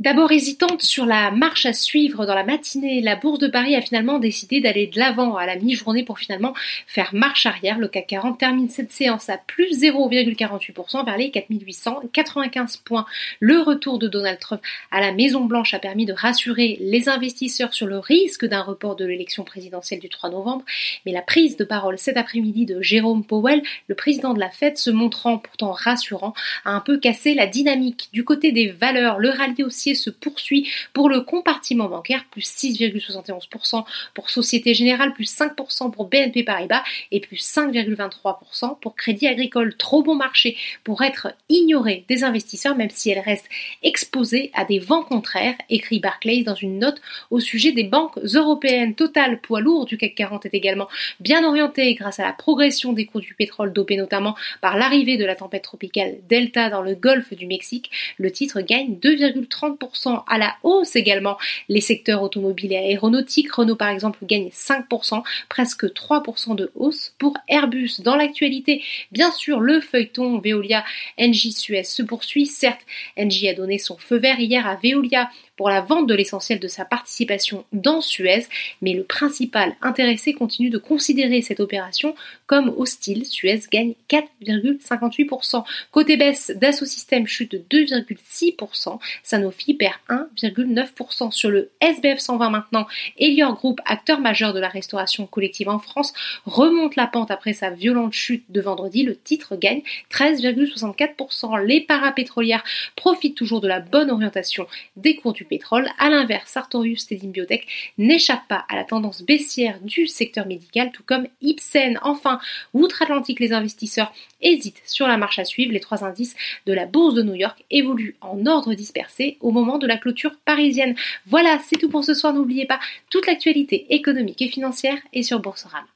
D'abord hésitante sur la marche à suivre dans la matinée, la Bourse de Paris a finalement décidé d'aller de l'avant à la mi-journée pour finalement faire marche arrière. Le CAC 40 termine cette séance à plus 0,48% vers les 4895 points. Le retour de Donald Trump à la Maison Blanche a permis de rassurer les investisseurs sur le risque d'un report de l'élection présidentielle du 3 novembre. Mais la prise de parole cet après-midi de Jérôme Powell, le président de la Fed, se montrant pourtant rassurant, a un peu cassé la dynamique. Du côté des valeurs, le rallye aussi se poursuit pour le compartiment bancaire, plus 6,71% pour Société Générale, plus 5% pour BNP Paribas et plus 5,23% pour Crédit Agricole. Trop bon marché pour être ignoré des investisseurs, même si elle reste exposée à des vents contraires, écrit Barclays dans une note au sujet des banques européennes. Total, poids lourd du CAC 40 est également bien orienté grâce à la progression des cours du pétrole dopé notamment par l'arrivée de la tempête tropicale Delta dans le golfe du Mexique. Le titre gagne 2,30% à la hausse également. Les secteurs automobiles et aéronautiques, Renault par exemple gagne 5%, presque 3% de hausse pour Airbus. Dans l'actualité, bien sûr, le feuilleton Veolia NJ Suez se poursuit. Certes, NJ a donné son feu vert hier à Veolia pour la vente de l'essentiel de sa participation dans Suez, mais le principal intéressé continue de considérer cette opération comme hostile. Suez gagne 4,58%. Côté baisse, Dassault chute de 2,6%. Sanofi perd 1,9%. Sur le SBF 120 maintenant, Elior Group, acteur majeur de la restauration collective en France, remonte la pente après sa violente chute de vendredi. Le titre gagne 13,64%. Les parapétrolières profitent toujours de la bonne orientation des cours du pétrole. A l'inverse, Sartorius Tedim Biotech n'échappe pas à la tendance baissière du secteur médical, tout comme Ipsen. Enfin, outre-Atlantique, les investisseurs hésitent sur la marche à suivre. Les trois indices de la bourse de New York évoluent en ordre dispersé au de la clôture parisienne. Voilà, c'est tout pour ce soir. N'oubliez pas, toute l'actualité économique et financière est sur Boursorama.